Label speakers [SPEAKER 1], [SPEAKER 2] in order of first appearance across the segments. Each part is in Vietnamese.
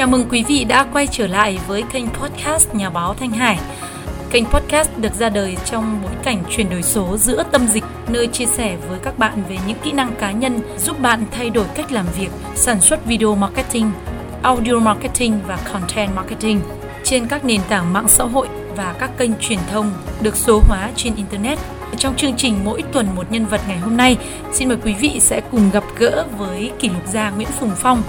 [SPEAKER 1] Chào mừng quý vị đã quay trở lại với kênh podcast Nhà báo Thanh Hải. Kênh podcast được ra đời trong bối cảnh chuyển đổi số giữa tâm dịch, nơi chia sẻ với các bạn về những kỹ năng cá nhân giúp bạn thay đổi cách làm việc, sản xuất video marketing, audio marketing và content marketing trên các nền tảng mạng xã hội và các kênh truyền thông được số hóa trên internet. Trong chương trình mỗi tuần một nhân vật ngày hôm nay, xin mời quý vị sẽ cùng gặp gỡ với kỷ lục gia Nguyễn Phùng Phong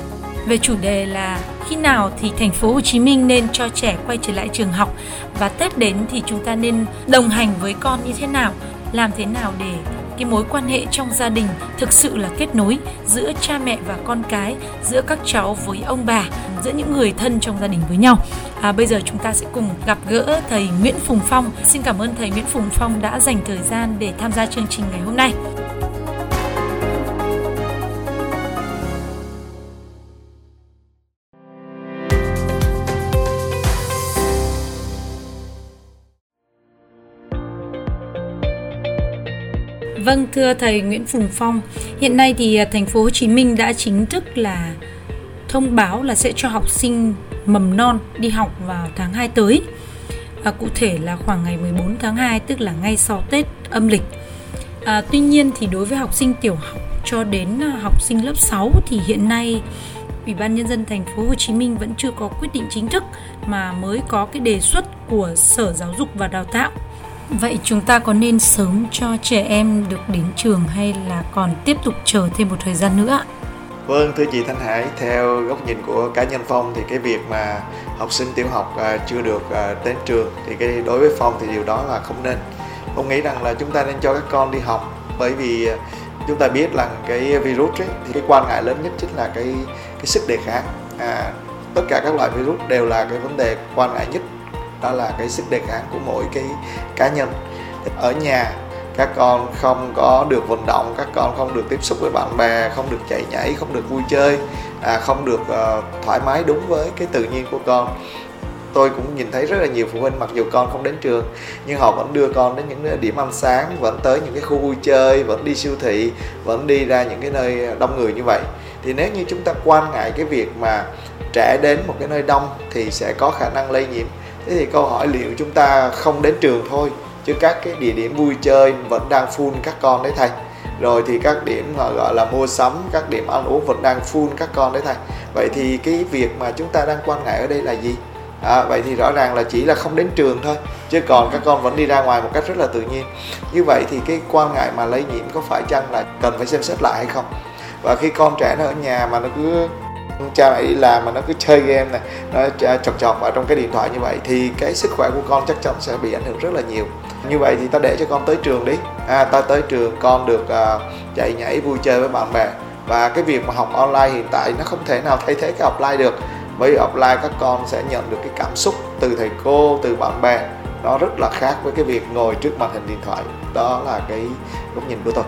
[SPEAKER 1] về chủ đề là khi nào thì thành phố Hồ Chí Minh nên cho trẻ quay trở lại trường học và Tết đến thì chúng ta nên đồng hành với con như thế nào, làm thế nào để cái mối quan hệ trong gia đình thực sự là kết nối giữa cha mẹ và con cái, giữa các cháu với ông bà, giữa những người thân trong gia đình với nhau. À, bây giờ chúng ta sẽ cùng gặp gỡ thầy Nguyễn Phùng Phong. Xin cảm ơn thầy Nguyễn Phùng Phong đã dành thời gian để tham gia chương trình ngày hôm nay. Vâng thưa thầy Nguyễn Phùng Phong, hiện nay thì à, thành phố Hồ Chí Minh đã chính thức là thông báo là sẽ cho học sinh mầm non đi học vào tháng 2 tới. À, cụ thể là khoảng ngày 14 tháng 2 tức là ngay sau Tết âm lịch. À, tuy nhiên thì đối với học sinh tiểu học cho đến à, học sinh lớp 6 thì hiện nay Ủy ban nhân dân thành phố Hồ Chí Minh vẫn chưa có quyết định chính thức mà mới có cái đề xuất của Sở Giáo dục và Đào tạo Vậy chúng ta có nên sớm cho trẻ em được đến trường hay là còn tiếp tục chờ thêm một thời gian nữa?
[SPEAKER 2] Vâng, thưa chị Thanh Hải, theo góc nhìn của cá nhân Phong thì cái việc mà học sinh tiểu học à, chưa được à, đến trường thì cái đối với Phong thì điều đó là không nên. Phong nghĩ rằng là chúng ta nên cho các con đi học bởi vì à, chúng ta biết là cái virus ấy, thì cái quan ngại lớn nhất chính là cái cái sức đề kháng. À, tất cả các loại virus đều là cái vấn đề quan ngại nhất đó là cái sức đề kháng của mỗi cái cá nhân. Ở nhà các con không có được vận động các con không được tiếp xúc với bạn bè không được chạy nhảy không được vui chơi à, không được uh, thoải mái đúng với cái tự nhiên của con. Tôi cũng nhìn thấy rất là nhiều phụ huynh mặc dù con không đến trường nhưng họ vẫn đưa con đến những điểm ăn sáng vẫn tới những cái khu vui chơi vẫn đi siêu thị vẫn đi ra những cái nơi đông người như vậy. Thì nếu như chúng ta quan ngại cái việc mà trẻ đến một cái nơi đông thì sẽ có khả năng lây nhiễm thế thì câu hỏi liệu chúng ta không đến trường thôi chứ các cái địa điểm vui chơi vẫn đang full các con đấy thầy. Rồi thì các điểm gọi là mua sắm các điểm ăn uống vẫn đang full các con đấy thầy. Vậy thì cái việc mà chúng ta đang quan ngại ở đây là gì? À, vậy thì rõ ràng là chỉ là không đến trường thôi chứ còn các con vẫn đi ra ngoài một cách rất là tự nhiên. Như vậy thì cái quan ngại mà lây nhiễm có phải chăng là cần phải xem xét lại hay không? Và khi con trẻ nó ở nhà mà nó cứ cha mẹ đi làm mà nó cứ chơi game này nó chọc chọc ở trong cái điện thoại như vậy thì cái sức khỏe của con chắc chắn sẽ bị ảnh hưởng rất là nhiều. Như vậy thì ta để cho con tới trường đi. À, ta tới trường con được à, uh, chạy nhảy vui chơi với bạn bè. Và cái việc mà học online hiện tại nó không thể nào thay thế cái offline được. Bởi vì offline các con sẽ nhận được cái cảm xúc từ thầy cô từ bạn bè. Nó rất là khác với cái việc ngồi trước màn hình điện thoại. Đó là cái góc nhìn của tôi.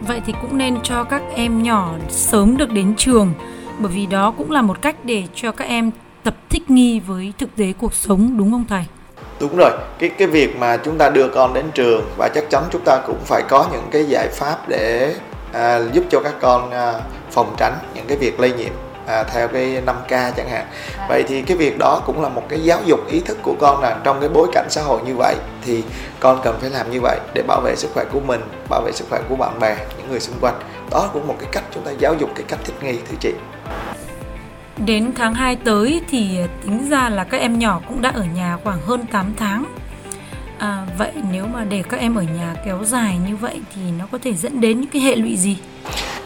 [SPEAKER 1] Vậy thì cũng nên cho các em nhỏ sớm được đến trường bởi vì đó cũng là một cách để cho các em tập thích nghi với thực tế cuộc sống đúng không thầy?
[SPEAKER 2] Đúng rồi, cái cái việc mà chúng ta đưa con đến trường và chắc chắn chúng ta cũng phải có những cái giải pháp để à, giúp cho các con à, phòng tránh những cái việc lây nhiễm à, theo cái 5K chẳng hạn. Vậy thì cái việc đó cũng là một cái giáo dục ý thức của con là trong cái bối cảnh xã hội như vậy thì con cần phải làm như vậy để bảo vệ sức khỏe của mình, bảo vệ sức khỏe của bạn bè, những người xung quanh. Đó cũng một cái cách chúng ta giáo dục cái cách thích nghi thưa chị.
[SPEAKER 1] Đến tháng 2 tới thì tính ra là các em nhỏ cũng đã ở nhà khoảng hơn 8 tháng. À, vậy nếu mà để các em ở nhà kéo dài như vậy thì nó có thể dẫn đến những cái hệ lụy gì?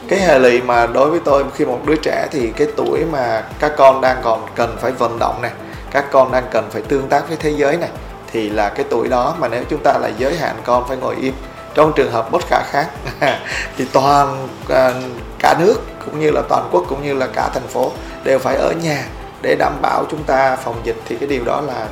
[SPEAKER 2] Cái hệ lụy mà đối với tôi khi một đứa trẻ thì cái tuổi mà các con đang còn cần phải vận động này, các con đang cần phải tương tác với thế giới này thì là cái tuổi đó mà nếu chúng ta lại giới hạn con phải ngồi im trong trường hợp bất khả kháng thì toàn à, cả nước cũng như là toàn quốc cũng như là cả thành phố đều phải ở nhà để đảm bảo chúng ta phòng dịch thì cái điều đó là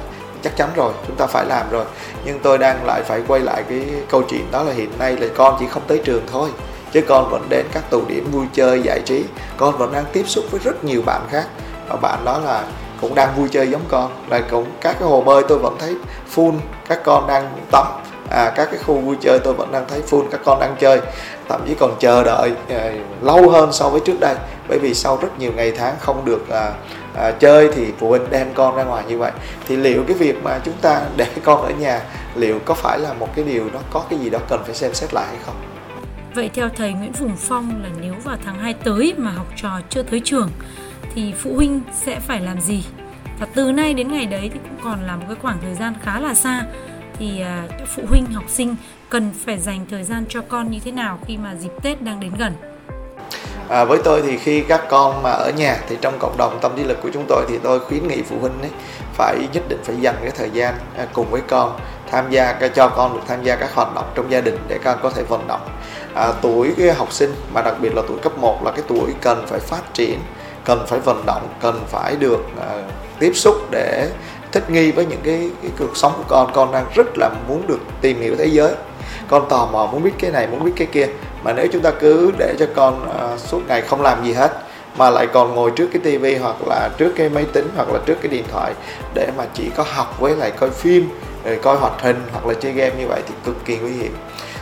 [SPEAKER 2] chắc chắn rồi chúng ta phải làm rồi. Nhưng tôi đang lại phải quay lại cái câu chuyện đó là hiện nay là con chỉ không tới trường thôi chứ con vẫn đến các tụ điểm vui chơi giải trí. Con vẫn đang tiếp xúc với rất nhiều bạn khác. Và bạn đó là cũng đang vui chơi giống con. Là cũng các cái hồ bơi tôi vẫn thấy full các con đang tắm. À, các cái khu vui chơi tôi vẫn đang thấy full các con đang chơi. Thậm chí còn chờ đợi à, lâu hơn so với trước đây. Bởi vì sau rất nhiều ngày tháng không được à, à, chơi thì phụ huynh đem con ra ngoài như vậy thì liệu cái việc mà chúng ta để con ở nhà liệu có phải là một cái điều nó có cái gì đó cần phải xem xét lại hay không
[SPEAKER 1] Vậy theo thầy Nguyễn Phùng Phong là nếu vào tháng 2 tới mà học trò chưa tới trường thì phụ huynh sẽ phải làm gì? Và từ nay đến ngày đấy thì cũng còn là một cái khoảng thời gian khá là xa thì à, phụ huynh học sinh cần phải dành thời gian cho con như thế nào khi mà dịp Tết đang đến gần?
[SPEAKER 2] À, với tôi thì khi các con mà ở nhà thì trong cộng đồng tâm lý lực của chúng tôi thì tôi khuyến nghị phụ huynh ấy phải nhất định phải dành cái thời gian à, cùng với con tham gia cho con được tham gia các hoạt động trong gia đình để con có thể vận động. À, tuổi cái học sinh mà đặc biệt là tuổi cấp 1 là cái tuổi cần phải phát triển cần phải vận động cần phải được à, tiếp xúc để thích nghi với những cái, cái cuộc sống của con. Con đang rất là muốn được tìm hiểu thế giới. Con tò mò muốn biết cái này muốn biết cái kia mà nếu chúng ta cứ để cho con uh, suốt ngày không làm gì hết mà lại còn ngồi trước cái tivi hoặc là trước cái máy tính hoặc là trước cái điện thoại để mà chỉ có học với lại coi phim rồi coi hoạt hình hoặc là chơi game như vậy thì cực kỳ nguy hiểm.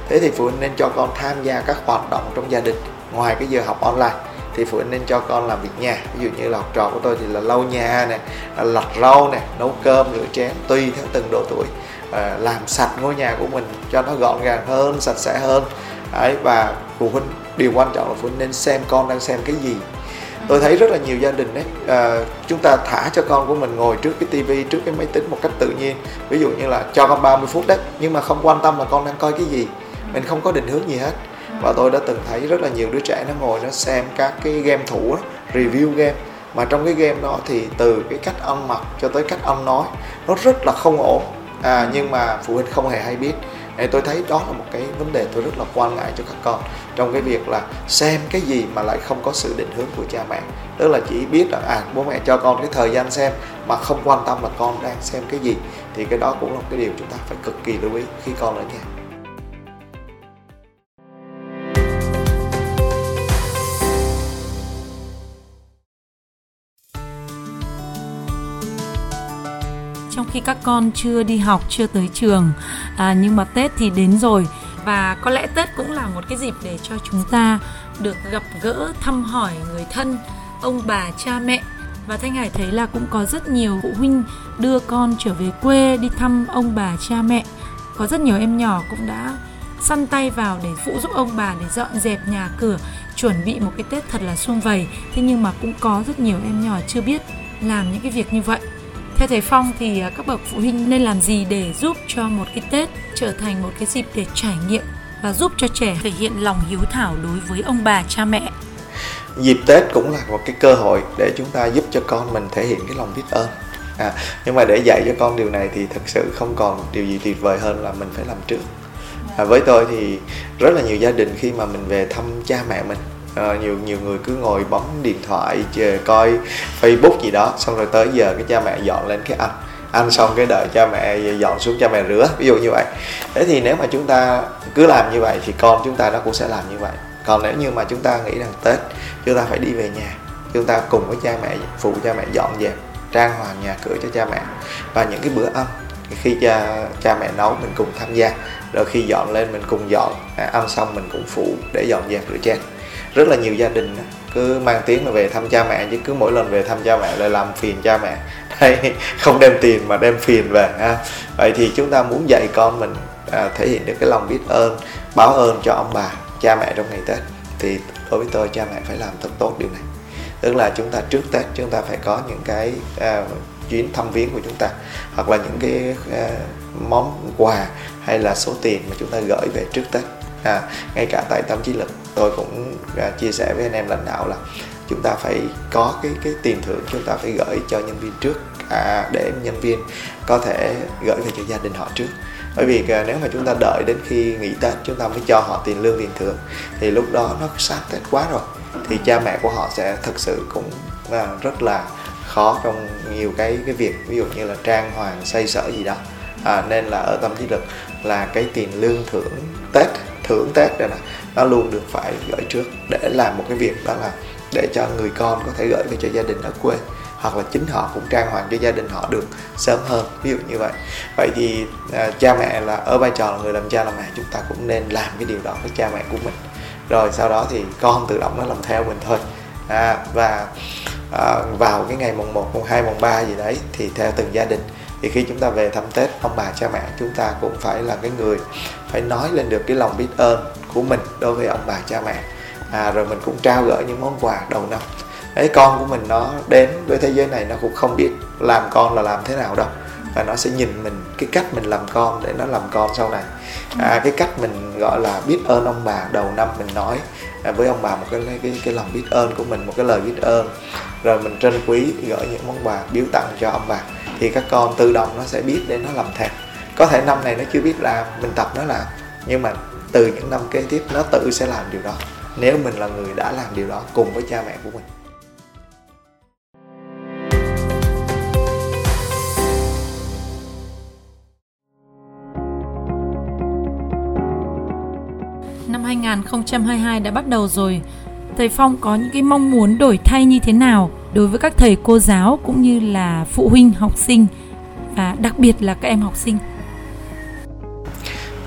[SPEAKER 2] Thế thì phụ huynh nên cho con tham gia các hoạt động trong gia đình ngoài cái giờ học online thì phụ huynh nên cho con làm việc nhà. Ví dụ như là học trò của tôi thì là lau nhà nè à, lặt rau nè nấu cơm rửa chén tùy theo từng độ tuổi. À, làm sạch ngôi nhà của mình cho nó gọn gàng hơn sạch sẽ hơn Đấy, và phụ huynh điều quan trọng là phụ huynh nên xem con đang xem cái gì. Tôi thấy rất là nhiều gia đình đấy à, ờ, chúng ta thả cho con của mình ngồi trước cái tivi trước cái máy tính một cách tự nhiên. Ví dụ như là cho con 30 phút đấy nhưng mà không quan tâm là con đang coi cái gì. Mình không có định hướng gì hết. Và tôi đã từng thấy rất là nhiều đứa trẻ nó ngồi nó xem các cái game thủ đó, review game. Mà trong cái game đó thì từ cái cách ăn mặc cho tới cách ăn nói nó rất là không ổn. À, nhưng mà phụ huynh không hề hay biết. Nên tôi thấy đó là một cái vấn đề tôi rất là quan ngại cho các con trong cái việc là xem cái gì mà lại không có sự định hướng của cha mẹ. Tức là chỉ biết là à bố mẹ cho con cái thời gian xem mà không quan tâm là con đang xem cái gì, thì cái đó cũng là một cái điều chúng ta phải cực kỳ lưu ý khi con ở nhà.
[SPEAKER 1] Trong khi các con chưa đi học chưa tới trường. À, nhưng mà tết thì đến rồi. Và có lẽ tết cũng là một cái dịp để cho chúng ta được gặp gỡ thăm hỏi người thân ông bà cha mẹ. Và thanh hải thấy là cũng có rất nhiều phụ huynh đưa con trở về quê đi thăm ông bà cha mẹ. Có rất nhiều em nhỏ cũng đã săn tay vào để phụ giúp ông bà để dọn dẹp nhà cửa chuẩn bị một cái tết thật là sum vầy. Thế nhưng mà cũng có rất nhiều em nhỏ chưa biết làm những cái việc như vậy theo thầy Phong thì à, các bậc phụ huynh nên làm gì để giúp cho một cái Tết trở thành một cái dịp để trải nghiệm và giúp cho trẻ thể hiện lòng hiếu thảo đối với ông bà cha mẹ?
[SPEAKER 2] Dịp Tết cũng là một cái cơ hội để chúng ta giúp cho con mình thể hiện cái lòng biết ơn. À, nhưng mà để dạy cho con điều này thì thật sự không còn điều gì tuyệt vời hơn là mình phải làm trước. À, với tôi thì rất là nhiều gia đình khi mà mình về thăm cha mẹ mình à, nhiều nhiều người cứ ngồi bấm điện thoại chờ coi facebook gì đó xong rồi tới giờ cái cha mẹ dọn lên cái ăn ăn xong cái đợi cha mẹ dọn xuống cha mẹ rửa ví dụ như vậy. Thế thì nếu mà chúng ta cứ làm như vậy thì con chúng ta nó cũng sẽ làm như vậy. Còn nếu như mà chúng ta nghĩ rằng tết chúng ta phải đi về nhà chúng ta cùng với cha mẹ phụ cha mẹ dọn dẹp trang hoàng nhà cửa cho cha mẹ. Và những cái bữa ăn khi cha cha mẹ nấu mình cùng tham gia. Rồi khi dọn lên mình cùng dọn à, ăn xong mình cũng phụ để dọn dẹp rửa chén rất là nhiều gia đình cứ mang tiếng là về thăm cha mẹ chứ cứ mỗi lần về thăm cha mẹ lại làm phiền cha mẹ. Đây không đem tiền mà đem phiền về ha. Vậy thì chúng ta muốn dạy con mình à, thể hiện được cái lòng biết ơn báo ơn cho ông bà cha mẹ trong ngày tết. Thì đối với tôi cha mẹ phải làm thật tốt điều này. Tức là chúng ta trước tết chúng ta phải có những cái à, chuyến thăm viếng của chúng ta hoặc là những cái à, món quà hay là số tiền mà chúng ta gửi về trước tết à, ngay cả tại tâm trí lực tôi cũng chia sẻ với anh em lãnh đạo là chúng ta phải có cái cái tiền thưởng chúng ta phải gửi cho nhân viên trước. À, để nhân viên có thể gửi về cho gia đình họ trước. Bởi vì à, nếu mà chúng ta đợi đến khi nghỉ tết chúng ta mới cho họ tiền lương tiền thưởng thì lúc đó nó sát tết quá rồi thì cha mẹ của họ sẽ thực sự cũng à, rất là khó trong nhiều cái cái việc ví dụ như là trang hoàng xây sở gì đó. À, nên là ở tâm trí lực là cái tiền lương thưởng tết thưởng tết đây nè nó luôn được phải gửi trước để làm một cái việc đó là để cho người con có thể gửi về cho gia đình ở quê hoặc là chính họ cũng trang hoàng cho gia đình họ được sớm hơn ví dụ như vậy. Vậy thì à, cha mẹ là ở vai trò là người làm cha làm mẹ chúng ta cũng nên làm cái điều đó với cha mẹ của mình. Rồi sau đó thì con tự động nó làm theo mình thôi. À, và à, vào cái ngày mùng 1, mùng 2, mùng 3 gì đấy thì theo từng gia đình. Thì khi chúng ta về thăm Tết ông bà cha mẹ chúng ta cũng phải là cái người phải nói lên được cái lòng biết ơn của mình đối với ông bà cha mẹ. À, rồi mình cũng trao gửi những món quà đầu năm. Đấy con của mình nó đến với thế giới này nó cũng không biết làm con là làm thế nào đâu. Và nó sẽ nhìn mình cái cách mình làm con để nó làm con sau này. À, cái cách mình gọi là biết ơn ông bà đầu năm mình nói. À, với ông bà một cái cái cái lòng biết ơn của mình một cái lời biết ơn. Rồi mình trân quý gửi những món quà biếu tặng cho ông bà. Thì các con tự động nó sẽ biết để nó làm theo có thể năm này nó chưa biết làm mình tập nó làm. Nhưng mà từ những năm kế tiếp, nó tự sẽ làm điều đó, nếu mình là người đã làm điều đó cùng với cha mẹ của mình
[SPEAKER 1] Năm 2022 đã bắt đầu rồi. Thầy Phong có những cái mong muốn đổi thay như thế nào đối với các thầy cô giáo cũng như là phụ huynh học sinh, và đặc biệt là các em học sinh?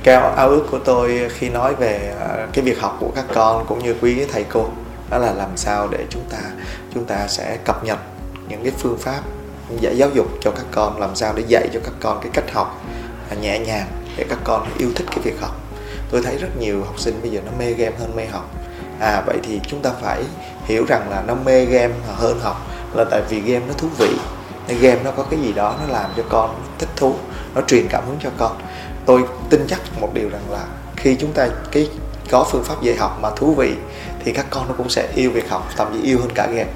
[SPEAKER 2] Cái ao ước của tôi khi nói về à, cái việc học của các con cũng như quý thầy cô, đó là làm sao để chúng ta chúng ta sẽ cập nhật những cái phương pháp dạy giáo dục cho các con, làm sao để dạy cho các con cái cách học à, nhẹ nhàng để các con yêu thích cái việc học. Tôi thấy rất nhiều học sinh bây giờ nó mê game hơn mê học. À vậy thì chúng ta phải hiểu rằng là nó mê game hơn học là tại vì game nó thú vị. Game nó có cái gì đó nó làm cho con thích thú, nó truyền cảm hứng cho con tôi tin chắc một điều rằng là khi chúng ta cái có phương pháp dạy học mà thú vị thì các con nó cũng sẽ yêu việc học thậm chí yêu hơn cả game.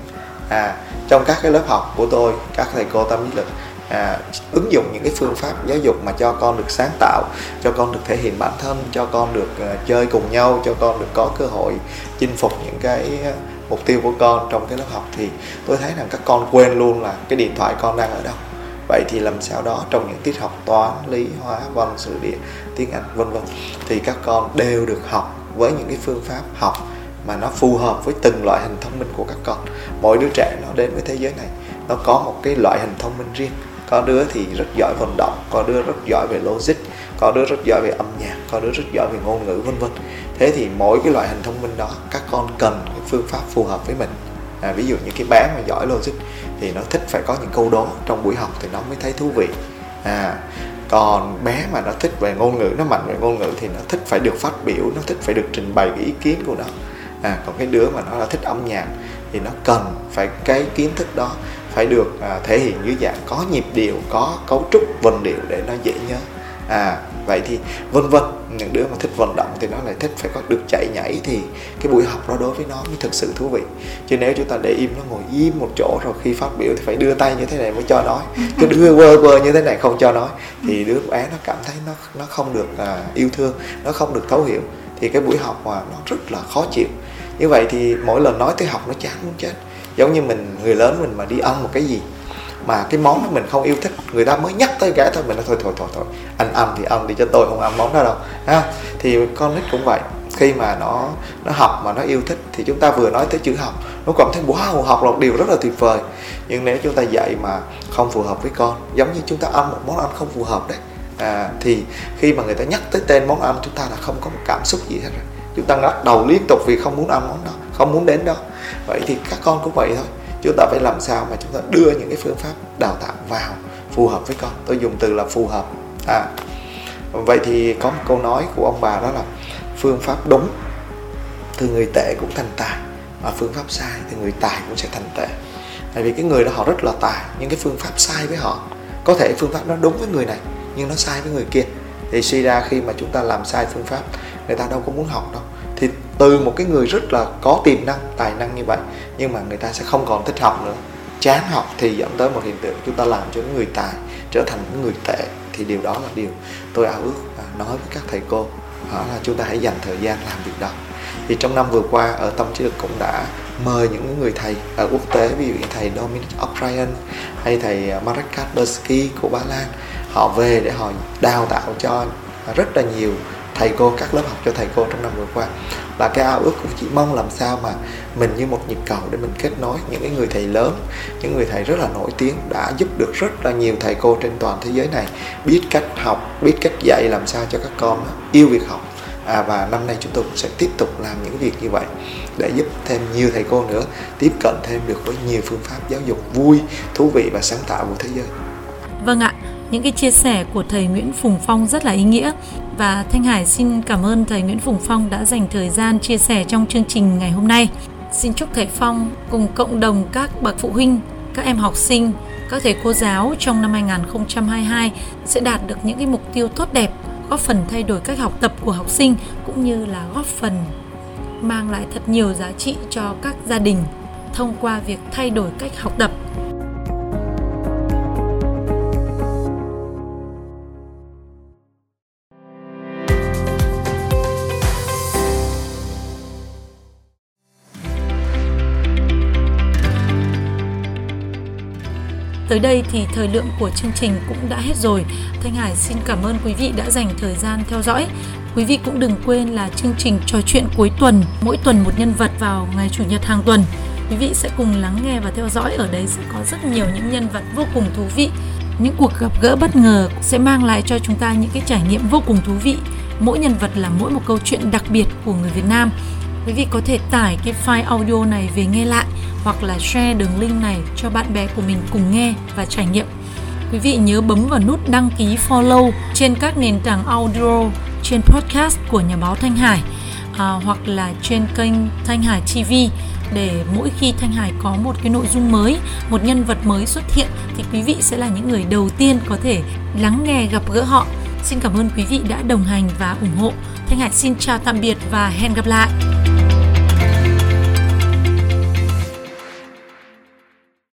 [SPEAKER 2] À trong các cái lớp học của tôi các thầy cô tâm lý lực à, ứng dụng những cái phương pháp giáo dục mà cho con được sáng tạo cho con được thể hiện bản thân cho con được uh, chơi cùng nhau cho con được có cơ hội chinh phục những cái ờ, mục tiêu của con trong cái lớp học thì tôi thấy rằng các con quên luôn là cái điện thoại con đang ở đâu vậy thì làm sao đó trong những tiết học toán lý hóa văn sử địa tiếng anh vân vân thì các con đều được học với những cái phương pháp học mà nó phù hợp với từng loại hình thông minh của các con. Mỗi đứa trẻ nó đến với thế giới này nó có một cái loại hình thông minh riêng. Có đứa thì rất giỏi vận động có đứa rất giỏi về logic có đứa rất giỏi về âm nhạc có đứa rất giỏi về ngôn ngữ vân vân. Thế thì mỗi cái loại hình thông minh đó các con cần cái phương pháp phù hợp với mình. À, ví dụ như cái bé mà giỏi logic thì nó thích phải có những câu đố trong buổi học thì nó mới thấy thú vị. À còn bé mà nó thích về ngôn ngữ nó mạnh về ngôn ngữ thì nó thích phải được phát biểu nó thích phải được trình bày cái ý kiến của nó. À còn cái đứa mà nó là thích âm nhạc thì nó cần phải cái kiến thức đó phải được à, thể hiện dưới dạng có nhịp điệu có cấu trúc vần điệu để nó dễ nhớ à vậy thì vân vân những đứa mà thích vận động thì nó lại thích phải có được chạy nhảy thì cái buổi học đó đối với nó mới thực sự thú vị. Chứ nếu chúng ta để im nó ngồi im một chỗ rồi khi phát biểu thì phải đưa tay như thế này mới cho nói. Cứ đưa quơ quơ như thế này không cho nói. Thì đứa bé nó cảm thấy nó nó không được à, yêu thương nó không được thấu hiểu. Thì cái buổi học mà nó rất là khó chịu. Như vậy thì mỗi lần nói tới học nó chán muốn chết. Giống như mình người lớn mình mà đi ăn một cái gì mà cái món đó mình không yêu thích người ta mới nhắc tới cái thôi mình nói thôi thôi thôi thôi anh ăn thì ăn đi cho tôi không ăn món đó đâu. Ha thì con nít cũng vậy. Khi mà nó nó học mà nó yêu thích thì chúng ta vừa nói tới chữ học nó cảm thấy wow học là một điều rất là tuyệt vời. Nhưng nếu chúng ta dạy mà không phù hợp với con giống như chúng ta ăn một món ăn không phù hợp đấy à, thì khi mà người ta nhắc tới tên món ăn chúng ta là không có một cảm xúc gì hết rồi. Chúng ta ngắt đầu liên tục vì không muốn ăn món đó không muốn đến đó. Vậy thì các con cũng vậy thôi chúng ta phải làm sao mà chúng ta đưa những cái phương pháp đào tạo vào phù hợp với con. Tôi dùng từ là phù hợp. À vậy thì có một câu nói của ông bà đó là phương pháp đúng từ người tệ cũng thành tài mà phương pháp sai thì người tài cũng sẽ thành tệ. Tại vì cái người đó họ rất là tài, nhưng cái phương pháp sai với họ, có thể phương pháp nó đúng với người này nhưng nó sai với người kia. Thì suy ra khi mà chúng ta làm sai phương pháp, người ta đâu có muốn học đâu. Thì từ một cái người rất là có tiềm năng, tài năng như vậy, nhưng mà người ta sẽ không còn thích học nữa. Chán học thì dẫn tới một hiện tượng chúng ta làm cho những người tài trở thành những người tệ, thì điều đó là điều tôi ao ước và nói với các thầy cô, đó là chúng ta hãy dành thời gian làm việc đó. Thì trong năm vừa qua, ở tâm trí lực cũng đã mời những người thầy ở quốc tế, ví dụ như thầy Dominic O'Brien hay thầy Marek Kaspersky của Ba Lan, họ về để họ đào tạo cho rất là nhiều thầy cô các lớp học cho thầy cô trong năm vừa qua. Và cái ao ước cũng chỉ mong làm sao mà mình như một nhịp cầu để mình kết nối những cái người thầy lớn những người thầy rất là nổi tiếng đã giúp được rất là nhiều thầy cô trên toàn thế giới này biết cách học biết cách dạy làm sao cho các con yêu việc học. À, và năm nay chúng tôi cũng sẽ tiếp tục làm những việc như vậy để giúp thêm nhiều thầy cô nữa tiếp cận thêm được với nhiều phương pháp giáo dục vui thú vị và sáng tạo của thế giới.
[SPEAKER 1] Vâng ạ những cái chia sẻ của thầy Nguyễn Phùng Phong rất là ý nghĩa và Thanh Hải xin cảm ơn thầy Nguyễn Phùng Phong đã dành thời gian chia sẻ trong chương trình ngày hôm nay. Xin chúc thầy Phong cùng cộng đồng các bậc phụ huynh, các em học sinh, các thầy cô giáo trong năm 2022 sẽ đạt được những cái mục tiêu tốt đẹp, góp phần thay đổi cách học tập của học sinh cũng như là góp phần mang lại thật nhiều giá trị cho các gia đình thông qua việc thay đổi cách học tập Tới đây thì thời lượng của chương trình cũng đã hết rồi. Thanh Hải xin cảm ơn quý vị đã dành thời gian theo dõi. Quý vị cũng đừng quên là chương trình trò chuyện cuối tuần, mỗi tuần một nhân vật vào ngày chủ nhật hàng tuần. Quý vị sẽ cùng lắng nghe và theo dõi ở đấy sẽ có rất nhiều những nhân vật vô cùng thú vị. Những cuộc gặp gỡ bất ngờ sẽ mang lại cho chúng ta những cái trải nghiệm vô cùng thú vị. Mỗi nhân vật là mỗi một câu chuyện đặc biệt của người Việt Nam. Quý vị có thể tải cái file audio này về nghe lại hoặc là share đường link này cho bạn bè của mình cùng nghe và trải nghiệm. Quý vị nhớ bấm vào nút đăng ký follow trên các nền tảng audio trên podcast của nhà báo Thanh Hải à, hoặc là trên kênh Thanh Hải TV để mỗi khi Thanh Hải có một cái nội dung mới, một nhân vật mới xuất hiện thì quý vị sẽ là những người đầu tiên có thể lắng nghe gặp gỡ họ. Xin cảm ơn quý vị đã đồng hành và ủng hộ. Thanh Hải xin chào tạm biệt và hẹn gặp lại.